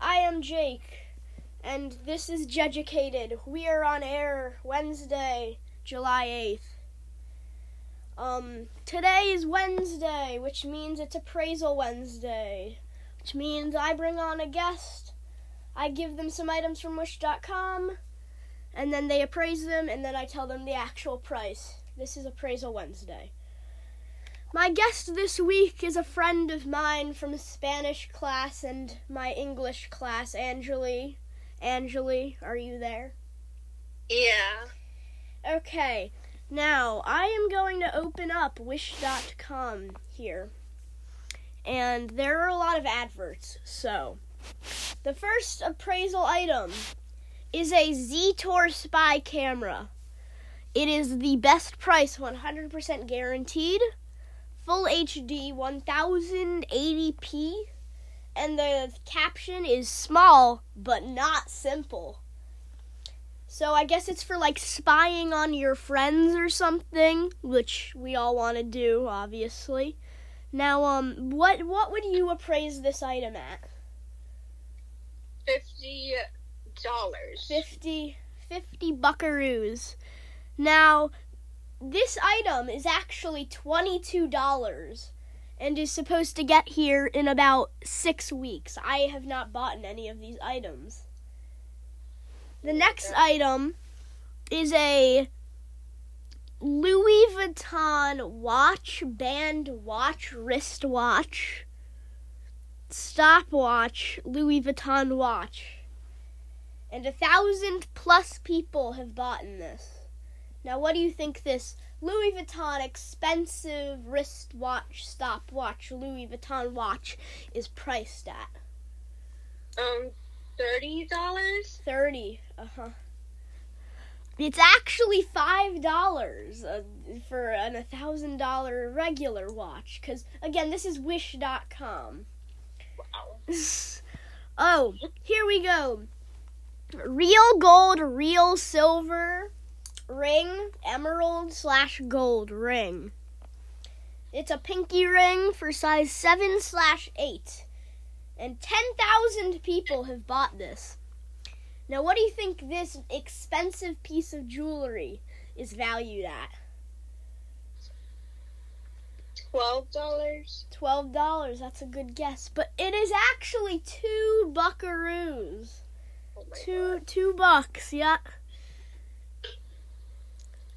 I am Jake, and this is Jeducated. We are on air Wednesday, July 8th. Um, today is Wednesday, which means it's Appraisal Wednesday, which means I bring on a guest. I give them some items from Wish.com, and then they appraise them, and then I tell them the actual price. This is Appraisal Wednesday. My guest this week is a friend of mine from Spanish class and my English class, Angeli. Angeli, are you there? Yeah. Okay, now I am going to open up Wish.com here. And there are a lot of adverts, so. The first appraisal item is a Z-Tor spy camera. It is the best price, 100% guaranteed full HD 1080p and the caption is small but not simple. So I guess it's for like spying on your friends or something, which we all want to do, obviously. Now, um, what what would you appraise this item at? Fifty dollars. 50, 50 buckaroos. Now, this item is actually $22 and is supposed to get here in about six weeks. I have not bought any of these items. The next item is a Louis Vuitton watch, band watch, wristwatch, stopwatch, Louis Vuitton watch. And a thousand plus people have bought in this. Now, what do you think this Louis Vuitton expensive wristwatch, stopwatch, Louis Vuitton watch is priced at? Um, thirty dollars. Thirty. Uh huh. It's actually five dollars uh, for an a thousand dollar regular watch. Cause again, this is Wish.com. Wow. oh, here we go. Real gold, real silver ring, emerald slash gold ring. It's a pinky ring for size 7 slash 8. And 10,000 people have bought this. Now, what do you think this expensive piece of jewelry is valued at? Twelve dollars. Twelve dollars. That's a good guess, but it is actually two buckaroos. Oh Two God. two bucks. Yeah.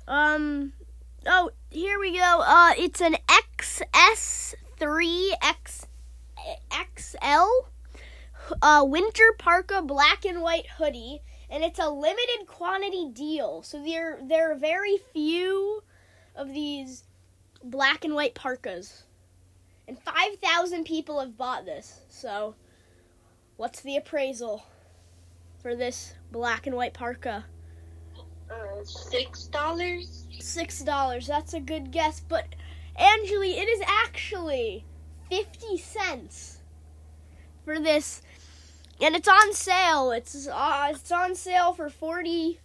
Um. Oh, here we go. Uh, it's an XS3 X XL uh, winter parka black and white hoodie, and it's a limited quantity deal. So there there are very few of these black and white parkas, and five thousand people have bought this. So, what's the appraisal for this black and white parka? Six dollars. Six dollars. That's a good guess, but Angeli, it is actually fifty cents for this, and it's on sale. It's uh, it's on sale for forty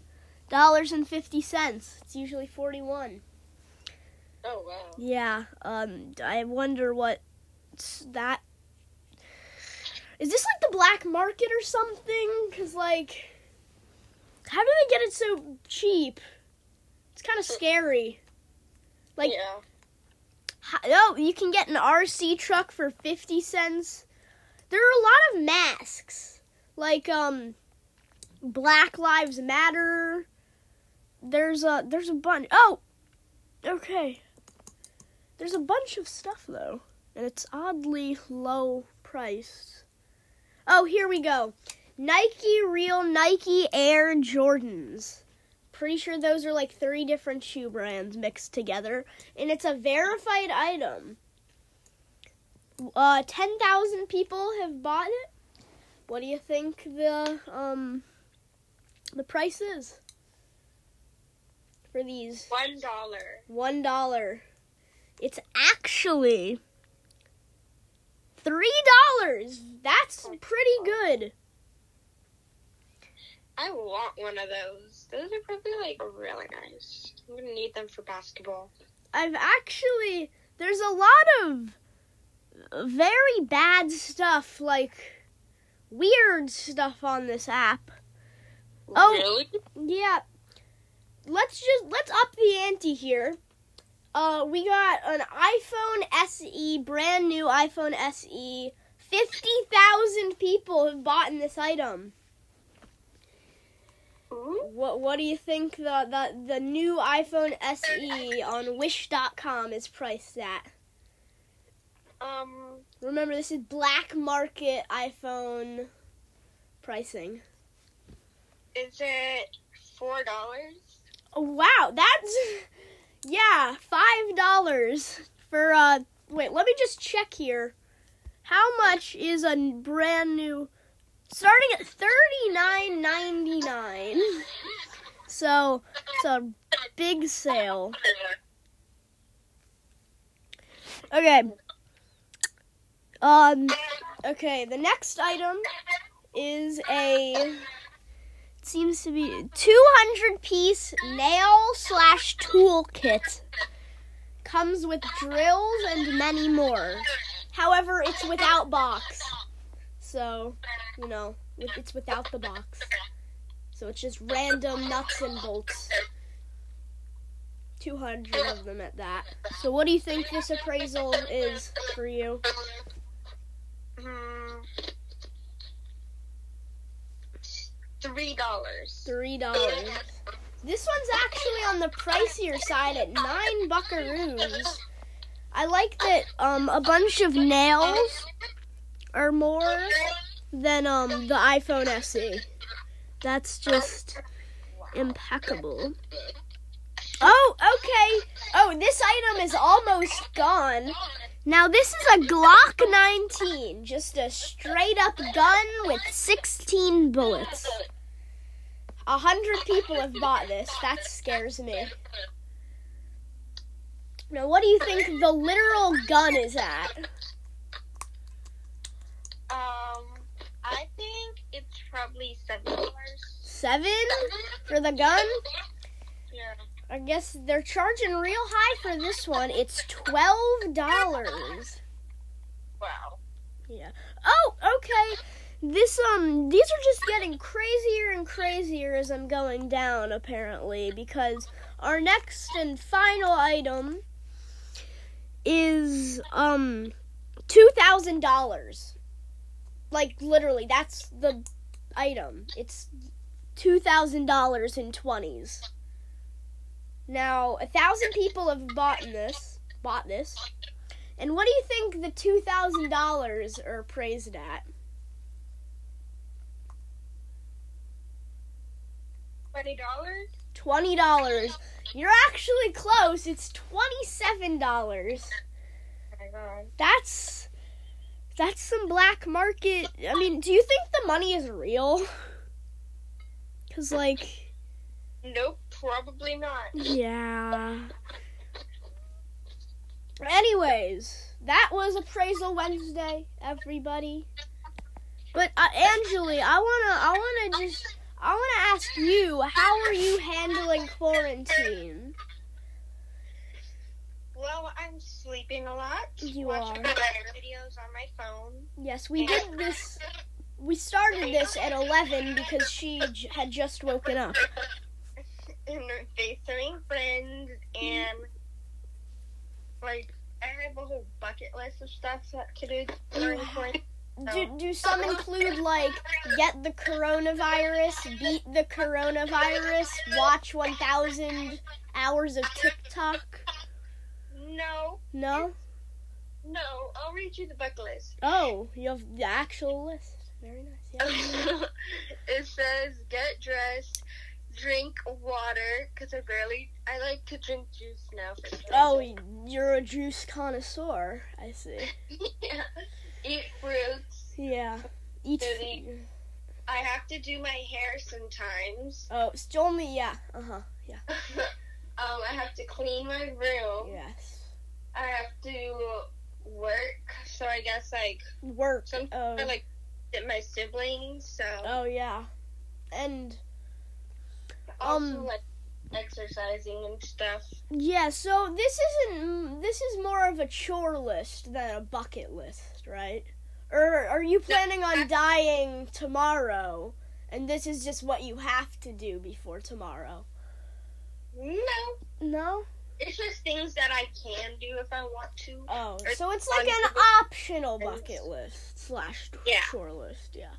dollars and fifty cents. It's usually forty one. Oh wow. Yeah. Um. I wonder what that is. This like the black market or something? Cause like, how do they get it so cheap? It's kind of scary. Like, yeah. Hi- Oh, you can get an RC truck for 50 cents. There are a lot of masks. Like um Black Lives Matter. There's a there's a bunch. Oh. Okay. There's a bunch of stuff though, and it's oddly low priced. Oh, here we go. Nike Real Nike Air Jordans. Pretty sure those are like three different shoe brands mixed together, and it's a verified item. Uh, ten thousand people have bought it. What do you think the um the price is for these? One dollar. One dollar. It's actually three dollars. That's pretty good. I want one of those. Those are probably like really nice. I'm gonna need them for basketball. I've actually there's a lot of very bad stuff like weird stuff on this app. Oh. Really? Yeah. Let's just let's up the ante here. Uh, we got an iPhone SE, brand new iPhone SE. Fifty thousand people have bought in this item. What What do you think the the, the new iPhone SE on Wish.com is priced at? Um, Remember, this is black market iPhone pricing. is it four dollars? Oh, wow, that's yeah, five dollars for uh. Wait, let me just check here. How much is a brand new? Starting at thirty nine ninety nine. So it's a big sale. Okay. Um. Okay. The next item is a. It seems to be two hundred piece nail slash tool kit. Comes with drills and many more. However, it's without box. So, you know, it's without the box. So it's just random nuts and bolts. 200 of them at that. So what do you think this appraisal is for you? Three dollars. Three dollars. This one's actually on the pricier side at nine buckaroos. I like that um a bunch of nails are more than um the iPhone SE. That's just impeccable. Oh, okay. Oh, this item is almost gone. Now this is a Glock 19, just a straight up gun with 16 bullets. A hundred people have bought this. That scares me. Now, what do you think the literal gun is at? Um, I think it's probably seven dollars. Seven for the gun? Yeah. I guess they're charging real high for this one. It's twelve dollars. Wow. Yeah. Oh, okay. This um these are just getting crazier and crazier as I'm going down apparently because our next and final item is um $2000. Like literally that's the item. It's $2000 in 20s. Now, a thousand people have bought this, bought this. And what do you think the two thousand dollars are praised at? Twenty dollars? Twenty dollars. You're actually close. It's twenty-seven dollars. Oh my god. That's that's some black market. I mean, do you think the money is real? Cause like, Nope, probably not. yeah. Anyways, that was appraisal Wednesday, everybody. But uh, Angeli, I wanna, I wanna just, I wanna ask you, how are you handling quarantine? Well, I'm sleeping a lot. You watching are. videos on my phone. Yes, we did this. We started this at eleven because she j- had just woken up. and FaceTiming friends and like I have a whole bucket list of stuff that to do during quarantine. Do, do some include like get the coronavirus, beat the coronavirus, watch 1,000 hours of TikTok? No, No? no, I'll read you the bucket list. Oh, you have the actual list. Very nice. Yeah. it says get dressed, drink water because I barely I like to drink juice now. Oh, you're a juice connoisseur. I see. yeah. Eat fruits. Yeah. Eat. I have to do my hair sometimes. Oh, it's only yeah. Uh huh. Yeah. um, I have to clean my room. Yes. I have to work. So I guess like Work. some Oh. I like my siblings. So Oh yeah. And also um, like exercising and stuff. yeah, so this isn't this is more of a chore list than a bucket list, right? Or are you planning on dying tomorrow? And this is just what you have to do before tomorrow? No, No? It's just things that I can do if I want to. Oh, so it's like an optional bucket list slash Yeah. chore list, yeah.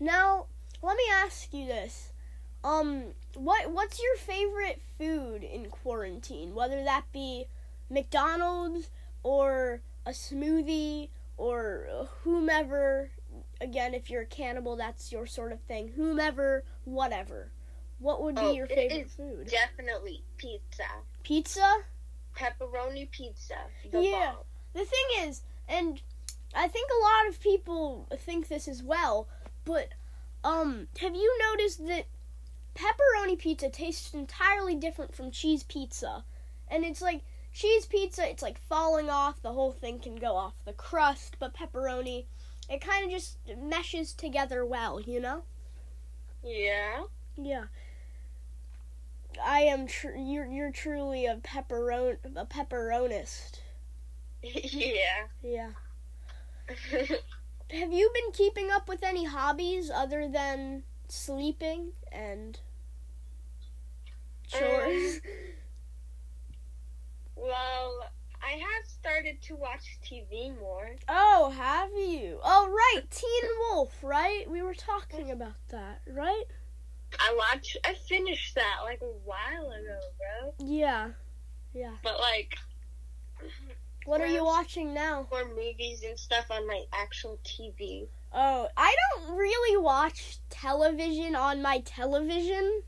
Now, let me ask you this. Um, what what's your favorite food in quarantine? Whether that be McDonald's or a smoothie or whomever. Again, if you're a cannibal, that's your sort of thing. Whomever, whatever. What would be Oh, your favorite food? Definitely pizza, Pizza? pepperoni pizza. The Yeah. bomb. The thing is, and I think a lot of people think this as well, but um, have you noticed that pepperoni pizza tastes entirely different from cheese pizza? And it's like cheese pizza, it's like falling off, the whole thing can go off the crust, but pepperoni, it kind of just meshes together well, you know? Yeah. Yeah. I am tr- you're you're truly a pepperon a pepperonist. yeah. Yeah. Have you been keeping up with any hobbies other than sleeping and chores? Um, well, I have started to watch TV more. oh, have you? Oh, right, Teen Wolf, right? We were talking about that, right? I watched. I finished that like a while ago, bro. Yeah, yeah. But like What are you watching now? more movies and stuff on my actual TV. Oh, I don't really watch television on my television.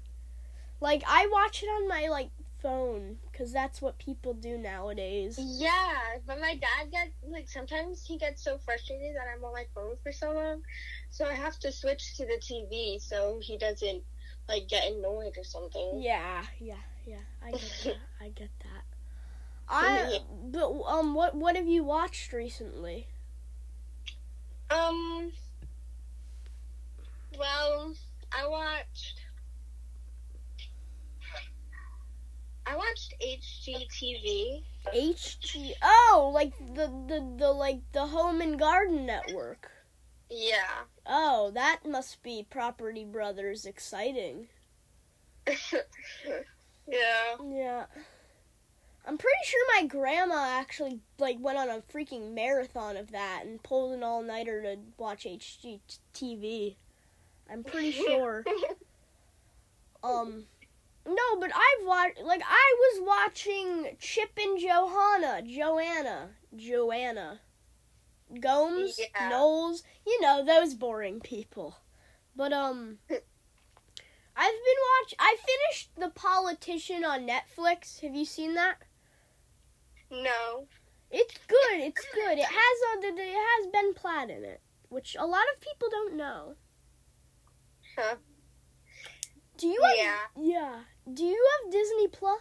Like I watch it on my like phone cuz that's what people do nowadays. Yeah, but my dad gets like sometimes he gets so frustrated that I'm on my phone for so long, so I have to switch to the TV so he doesn't like get annoyed or something. Yeah, yeah, yeah. I get that. I get that. I but um what what have you watched recently? Um. Well, I watched. I watched HGTV. HG Oh, like the the the like the Home and Garden Network. Yeah. Oh, that must be Property Brothers exciting. yeah. Yeah. I'm pretty sure my grandma actually like went on a freaking marathon of that and pulled an all-nighter to watch HGTV. I'm pretty sure. Um no, but I've watched like I was watching Chip and Johanna, Joanna, Joanna. Gomes, Yeah. Knowles, you know, those boring people. But um I've been watch I finished The Politician on Netflix. Have you seen that? No. It's good. It's good. It has it has Ben Platt in it, which a lot of people don't know. Huh. Do you have Yeah. Yeah. Do you have Disney Plus?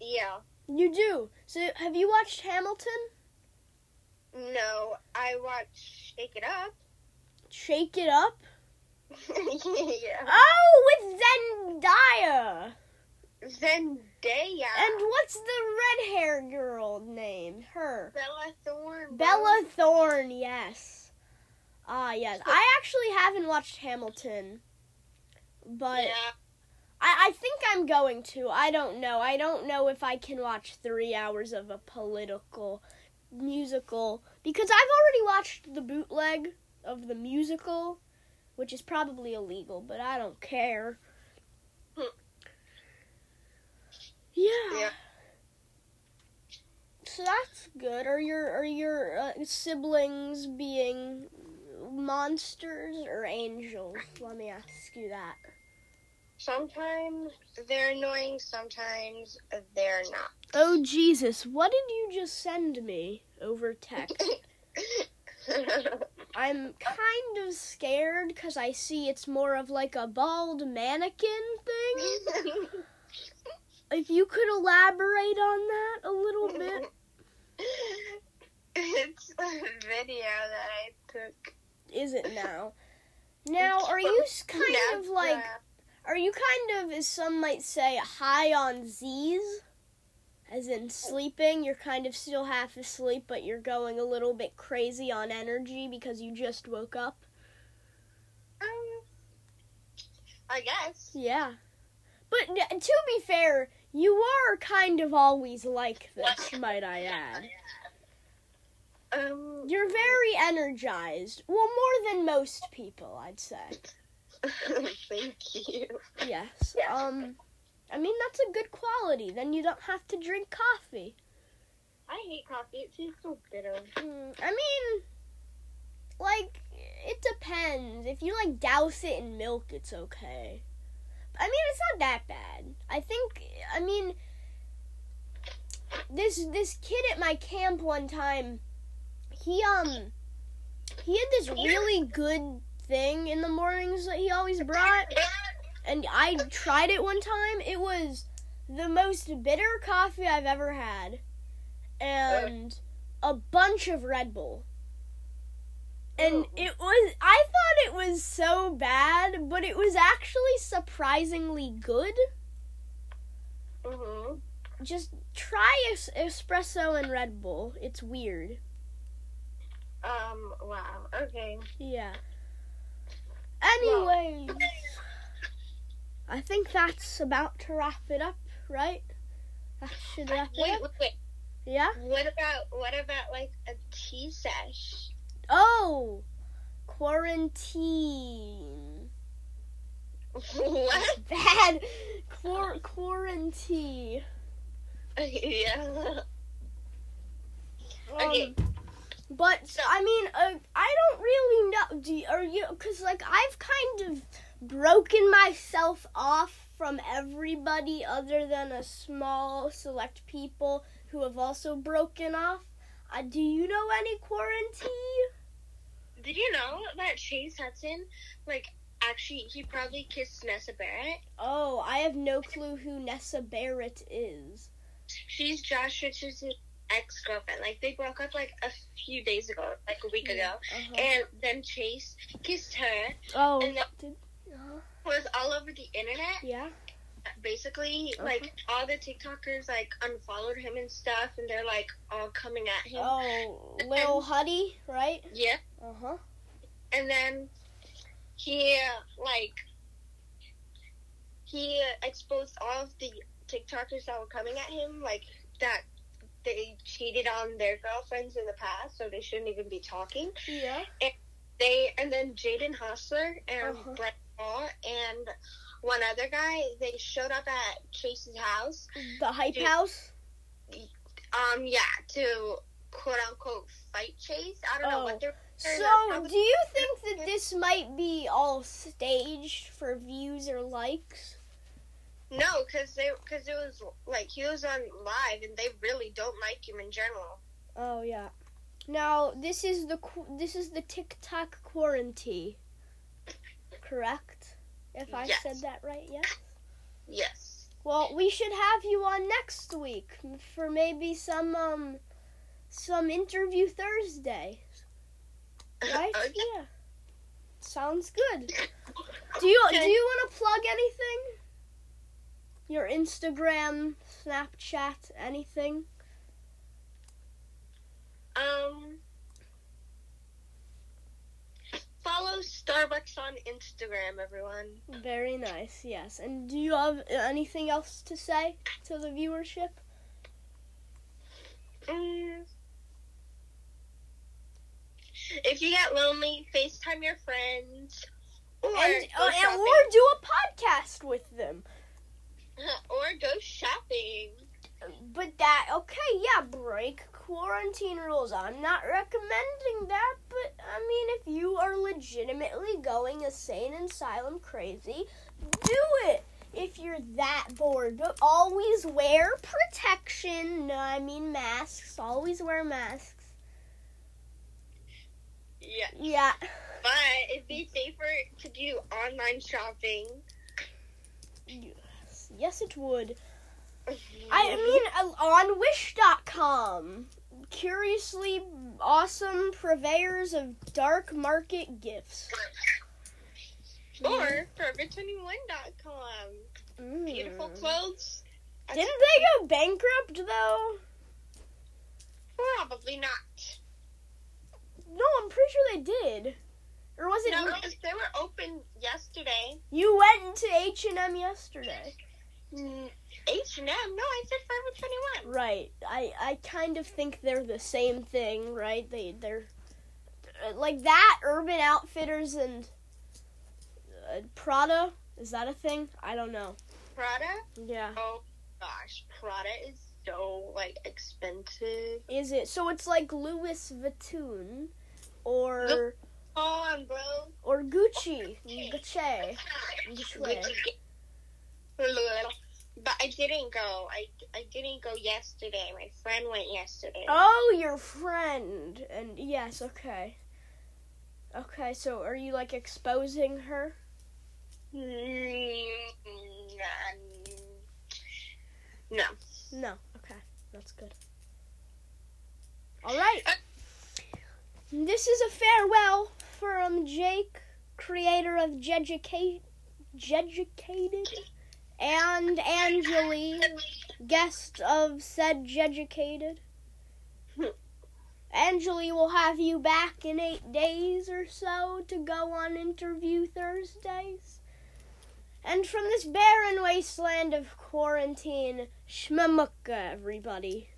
Yeah. You do. So have you watched Hamilton? No. I watched Shake It Up. Shake It Up? yeah. Oh, with Zendaya. Zendaya. And what's the red hair girl name? Her. Bella Thorne. Bella Thorne, yes. Ah, yes. I actually haven't watched Hamilton. But Yeah. I, I think I'm going to. I don't know. I don't know if I can watch three hours of a political musical because I've already watched the bootleg of the musical, which is probably illegal, but I don't care. Hmm. Yeah. Yeah. So that's good. Are your are your uh, siblings being monsters or angels? Let me ask you that. Sometimes they're annoying, sometimes they're not. Oh Jesus, what did you just send me over text? I'm kind of scared because I see it's more of like a bald mannequin thing. If you could elaborate on that a little bit. it's a video that I took. Is it now? Now, are you kind of like, are you kind of, as some might say, high on Z's? As in sleeping, you're kind of still half asleep, but you're going a little bit crazy on energy because you just woke up. Um, I guess. Yeah. But n- to be fair, you are kind of always like this, might I add. Um, You're very energized. Well, more than most people, I'd say. thank you. Yes. Yeah. Um, I mean, that's a good quality. Then you don't have to drink coffee. I hate coffee. It tastes so bitter. Mm, I mean, like, it depends. If you, like, douse it in milk, it's okay. I mean, it's not that bad. I think, I mean, this this kid at my camp one time, he, um, he had this really good thing in the mornings that he always brought. And I tried it one time. It was the most bitter coffee I've ever had, and a bunch of Red Bull. And it was, I thought it was so bad, but it was actually surprisingly good. hmm Just try es- espresso and Red Bull. It's weird. Um. Wow. Okay. Yeah. Anyways, I think that's about to wrap it up, right? That should wrap it Wait. up. Wait. Wait. Yeah? What about what about like a tea sesh? Oh, quarantine. what? Bad Quar- quarantine. yeah. Um, Okay. But I mean, uh, I don't really know. Do are you? Because like I've kind of broken myself off from everybody other than a small select people who have also broken off. Uh, do you know any quarantine? Did you know that Chase Hudson, like, actually, he probably kissed Nessa Barrett? Oh, I have no clue who Nessa Barrett is. She's Josh Richards' ex girlfriend. Like, they broke up like a few days ago, like a week ago. Uh-huh. And then Chase kissed her. oh, and then- was all over the internet. yeah. Basically, Uh-huh. like all the TikTokers like unfollowed him and stuff, and they're like all coming at him. Oh, Lil Huddy, right? Yeah, Uh huh. and then he like he exposed all of the TikTokers that were coming at him, like that they cheated on their girlfriends in the past, so they shouldn't even be talking. Yeah. They and then Jaden Hossler and Uh-huh. Brett And one other guy, they showed up at Chase's house. The hype Dude. house. Um, yeah, to quote unquote fight Chase. I don't know Oh. what they're. they're So, do you think that this might be all staged for views or likes? No, because they because it was like he was on live and they really don't like him in general. Oh yeah. Now this is the this is the TikTok quarantine, correct? If I Yes. said that right, yes. Yes. Well, we should have you on next week for maybe some um some interview Thursday, right? Okay. Yeah. Sounds good. Do you do you want to plug anything? Your Instagram, Snapchat, anything? Um. Follow Starbucks on Instagram, everyone. Very nice. Yes. And do you have anything else to say to the viewership? Mm. If you get lonely, FaceTime your friends, or and uh, and or do a podcast with them. or go shopping. But that okay, yeah, break quarantine rules. I'm not recommending that, but I mean if you are legitimately going insane asylum crazy, do it. If you're that bored, but always wear protection. No, I mean masks. Always wear masks. Yeah, Yeah. but it'd be safer to do online shopping. Yes, yes it would. I mean, uh, on Wish.com, curiously awesome purveyors of dark market gifts. or Forever21.com. Mm. Beautiful clothes. Didn't they go bankrupt though? Probably not. No, I'm pretty sure they did. Or was it No, because they were open yesterday. you went into H and M yesterday? Mm, H and M? No, I said Forever Twenty. Right. I I kind of think they're the same thing, right? They they're like that. Urban Outfitters and uh, Prada is that a thing? I don't know. Prada? Yeah. Oh gosh, Prada is so like expensive. Is it? So it's like Louis Vuitton or Come on, bro. or Gucci. Gucci. Gucci. But I didn't go. I, I didn't go yesterday. My friend went yesterday. Oh, your friend. And yes, okay. Okay, so are you like exposing her? Mm, No. No. Okay, that's good. All right. This is a farewell from Jake, creator of Jeducate, Jeducated, and Angeli, guest of said Jeducated. Angeli will have you back in eight days or so to go on interview Thursdays. And from this barren wasteland of quarantine, shmamuka, everybody.